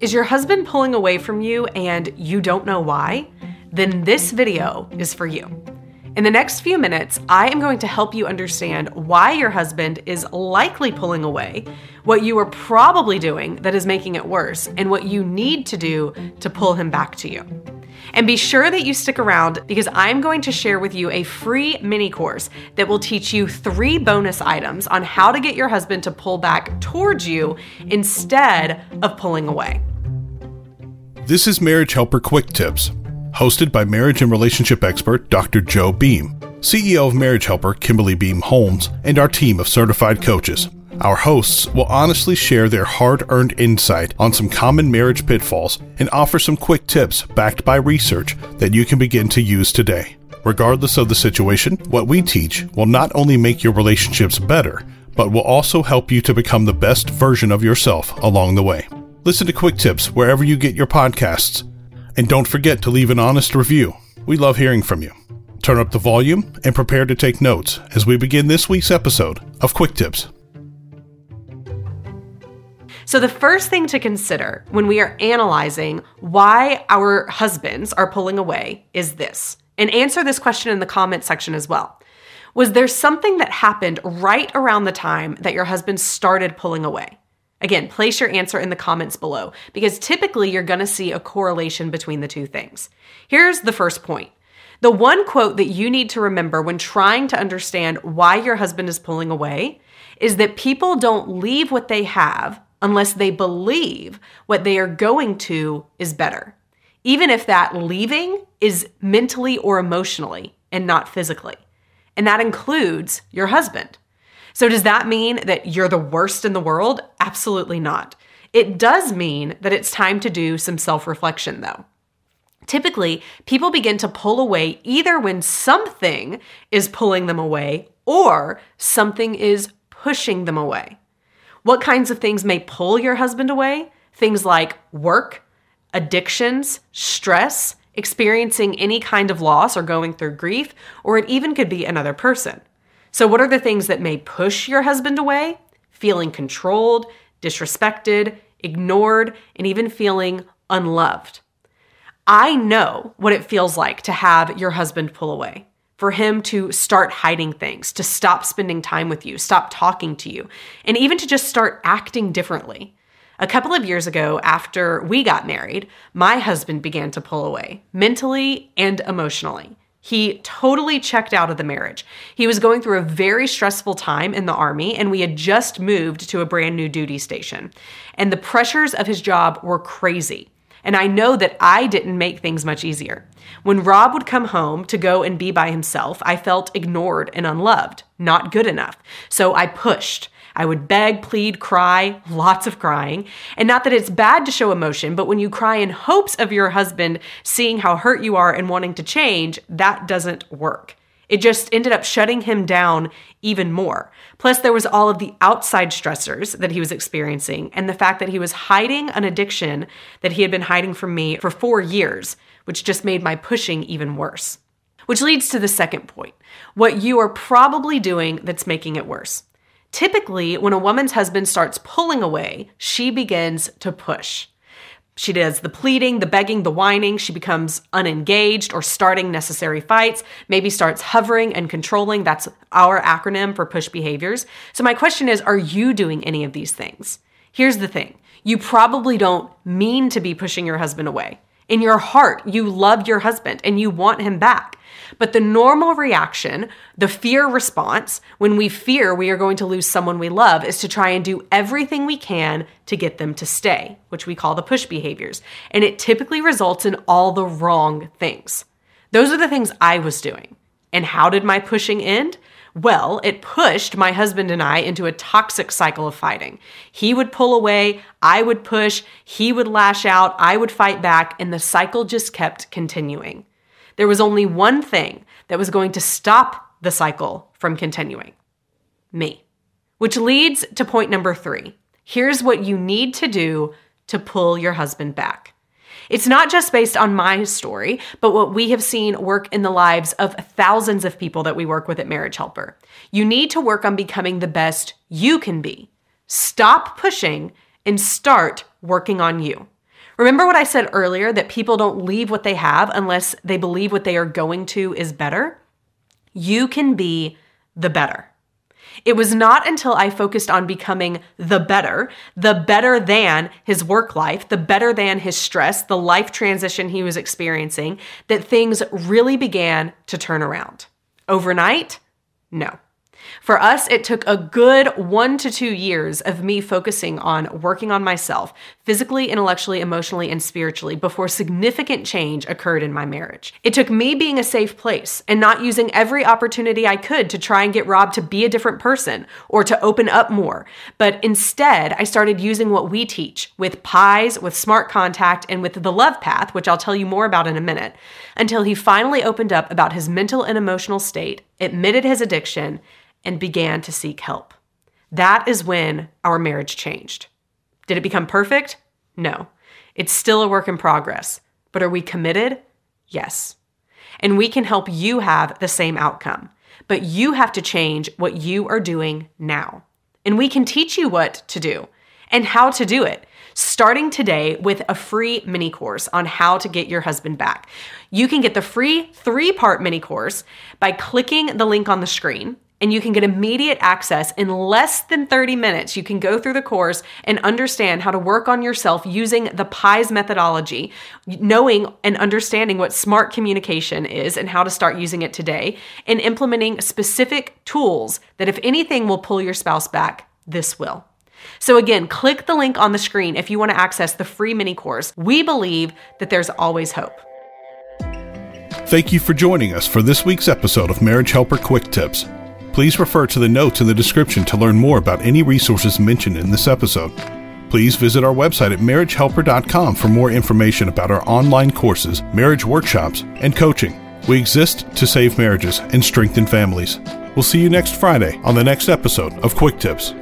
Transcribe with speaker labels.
Speaker 1: Is your husband pulling away from you and you don't know why? Then this video is for you. In the next few minutes, I am going to help you understand why your husband is likely pulling away, what you are probably doing that is making it worse, and what you need to do to pull him back to you. And be sure that you stick around because I'm going to share with you a free mini course that will teach you three bonus items on how to get your husband to pull back towards you instead of pulling away.
Speaker 2: This is Marriage Helper Quick Tips hosted by marriage and relationship expert Dr. Joe Beam, CEO of Marriage Helper Kimberly Beam Holmes, and our team of certified coaches. Our hosts will honestly share their hard earned insight on some common marriage pitfalls and offer some quick tips backed by research that you can begin to use today. Regardless of the situation, what we teach will not only make your relationships better, but will also help you to become the best version of yourself along the way. Listen to Quick Tips wherever you get your podcasts and don't forget to leave an honest review. We love hearing from you. Turn up the volume and prepare to take notes as we begin this week's episode of Quick Tips.
Speaker 1: So, the first thing to consider when we are analyzing why our husbands are pulling away is this. And answer this question in the comment section as well. Was there something that happened right around the time that your husband started pulling away? Again, place your answer in the comments below because typically you're going to see a correlation between the two things. Here's the first point. The one quote that you need to remember when trying to understand why your husband is pulling away is that people don't leave what they have unless they believe what they are going to is better, even if that leaving is mentally or emotionally and not physically. And that includes your husband. So, does that mean that you're the worst in the world? Absolutely not. It does mean that it's time to do some self reflection, though. Typically, people begin to pull away either when something is pulling them away or something is pushing them away. What kinds of things may pull your husband away? Things like work, addictions, stress, experiencing any kind of loss or going through grief, or it even could be another person. So, what are the things that may push your husband away? Feeling controlled, disrespected, ignored, and even feeling unloved. I know what it feels like to have your husband pull away, for him to start hiding things, to stop spending time with you, stop talking to you, and even to just start acting differently. A couple of years ago, after we got married, my husband began to pull away, mentally and emotionally. He totally checked out of the marriage. He was going through a very stressful time in the Army, and we had just moved to a brand new duty station. And the pressures of his job were crazy. And I know that I didn't make things much easier. When Rob would come home to go and be by himself, I felt ignored and unloved, not good enough. So I pushed. I would beg, plead, cry, lots of crying. And not that it's bad to show emotion, but when you cry in hopes of your husband seeing how hurt you are and wanting to change, that doesn't work. It just ended up shutting him down even more. Plus, there was all of the outside stressors that he was experiencing, and the fact that he was hiding an addiction that he had been hiding from me for four years, which just made my pushing even worse. Which leads to the second point what you are probably doing that's making it worse. Typically, when a woman's husband starts pulling away, she begins to push. She does the pleading, the begging, the whining. She becomes unengaged or starting necessary fights, maybe starts hovering and controlling. That's our acronym for push behaviors. So, my question is Are you doing any of these things? Here's the thing you probably don't mean to be pushing your husband away. In your heart, you love your husband and you want him back. But the normal reaction, the fear response, when we fear we are going to lose someone we love, is to try and do everything we can to get them to stay, which we call the push behaviors. And it typically results in all the wrong things. Those are the things I was doing. And how did my pushing end? Well, it pushed my husband and I into a toxic cycle of fighting. He would pull away, I would push, he would lash out, I would fight back, and the cycle just kept continuing. There was only one thing that was going to stop the cycle from continuing me. Which leads to point number three. Here's what you need to do to pull your husband back. It's not just based on my story, but what we have seen work in the lives of thousands of people that we work with at Marriage Helper. You need to work on becoming the best you can be. Stop pushing and start working on you. Remember what I said earlier that people don't leave what they have unless they believe what they are going to is better? You can be the better. It was not until I focused on becoming the better, the better than his work life, the better than his stress, the life transition he was experiencing, that things really began to turn around. Overnight? No. For us, it took a good one to two years of me focusing on working on myself, physically, intellectually, emotionally, and spiritually, before significant change occurred in my marriage. It took me being a safe place and not using every opportunity I could to try and get Rob to be a different person or to open up more. But instead, I started using what we teach with PIES, with smart contact, and with the love path, which I'll tell you more about in a minute, until he finally opened up about his mental and emotional state, admitted his addiction, and began to seek help. That is when our marriage changed. Did it become perfect? No. It's still a work in progress. But are we committed? Yes. And we can help you have the same outcome. But you have to change what you are doing now. And we can teach you what to do and how to do it, starting today with a free mini course on how to get your husband back. You can get the free three part mini course by clicking the link on the screen and you can get immediate access in less than 30 minutes. You can go through the course and understand how to work on yourself using the PIES methodology, knowing and understanding what smart communication is and how to start using it today, and implementing specific tools that, if anything, will pull your spouse back. This will. So, again, click the link on the screen if you want to access the free mini course. We believe that there's always hope.
Speaker 2: Thank you for joining us for this week's episode of Marriage Helper Quick Tips. Please refer to the notes in the description to learn more about any resources mentioned in this episode. Please visit our website at marriagehelper.com for more information about our online courses, marriage workshops, and coaching. We exist to save marriages and strengthen families. We'll see you next Friday on the next episode of Quick Tips.